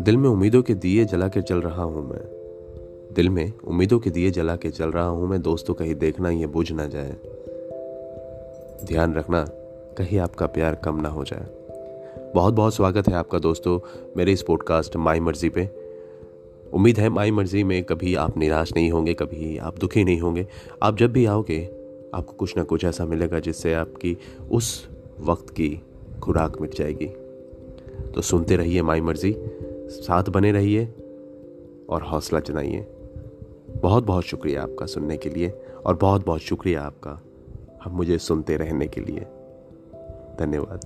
दिल में उम्मीदों के दिए जला के चल रहा हूँ मैं। दिल में उम्मीदों के दिए जला के चल रहा हूँ मैं, दोस्तों, कहीं देखना ये बुझ ना जाए। ध्यान रखना, कहीं आपका प्यार कम ना हो जाए। बहुत बहुत स्वागत है आपका, दोस्तों, मेरे इस पॉडकास्ट माई मर्ज़ी पे। उम्मीद है माई मर्ज़ी में कभी आप निराश नहीं होंगे, कभी आप दुखी नहीं होंगे। आप जब भी आओगे, आपको कुछ ना कुछ ऐसा मिलेगा जिससे आपकी उस वक्त की खुराक मिट जाएगी। तो सुनते रहिए माई मर्ज़ी। साथ बने रहिए और हौसला जनाइए बहुत बहुत शुक्रिया आपका सुनने के लिए और बहुत बहुत शुक्रिया आपका हम मुझे सुनते रहने के लिए। धन्यवाद।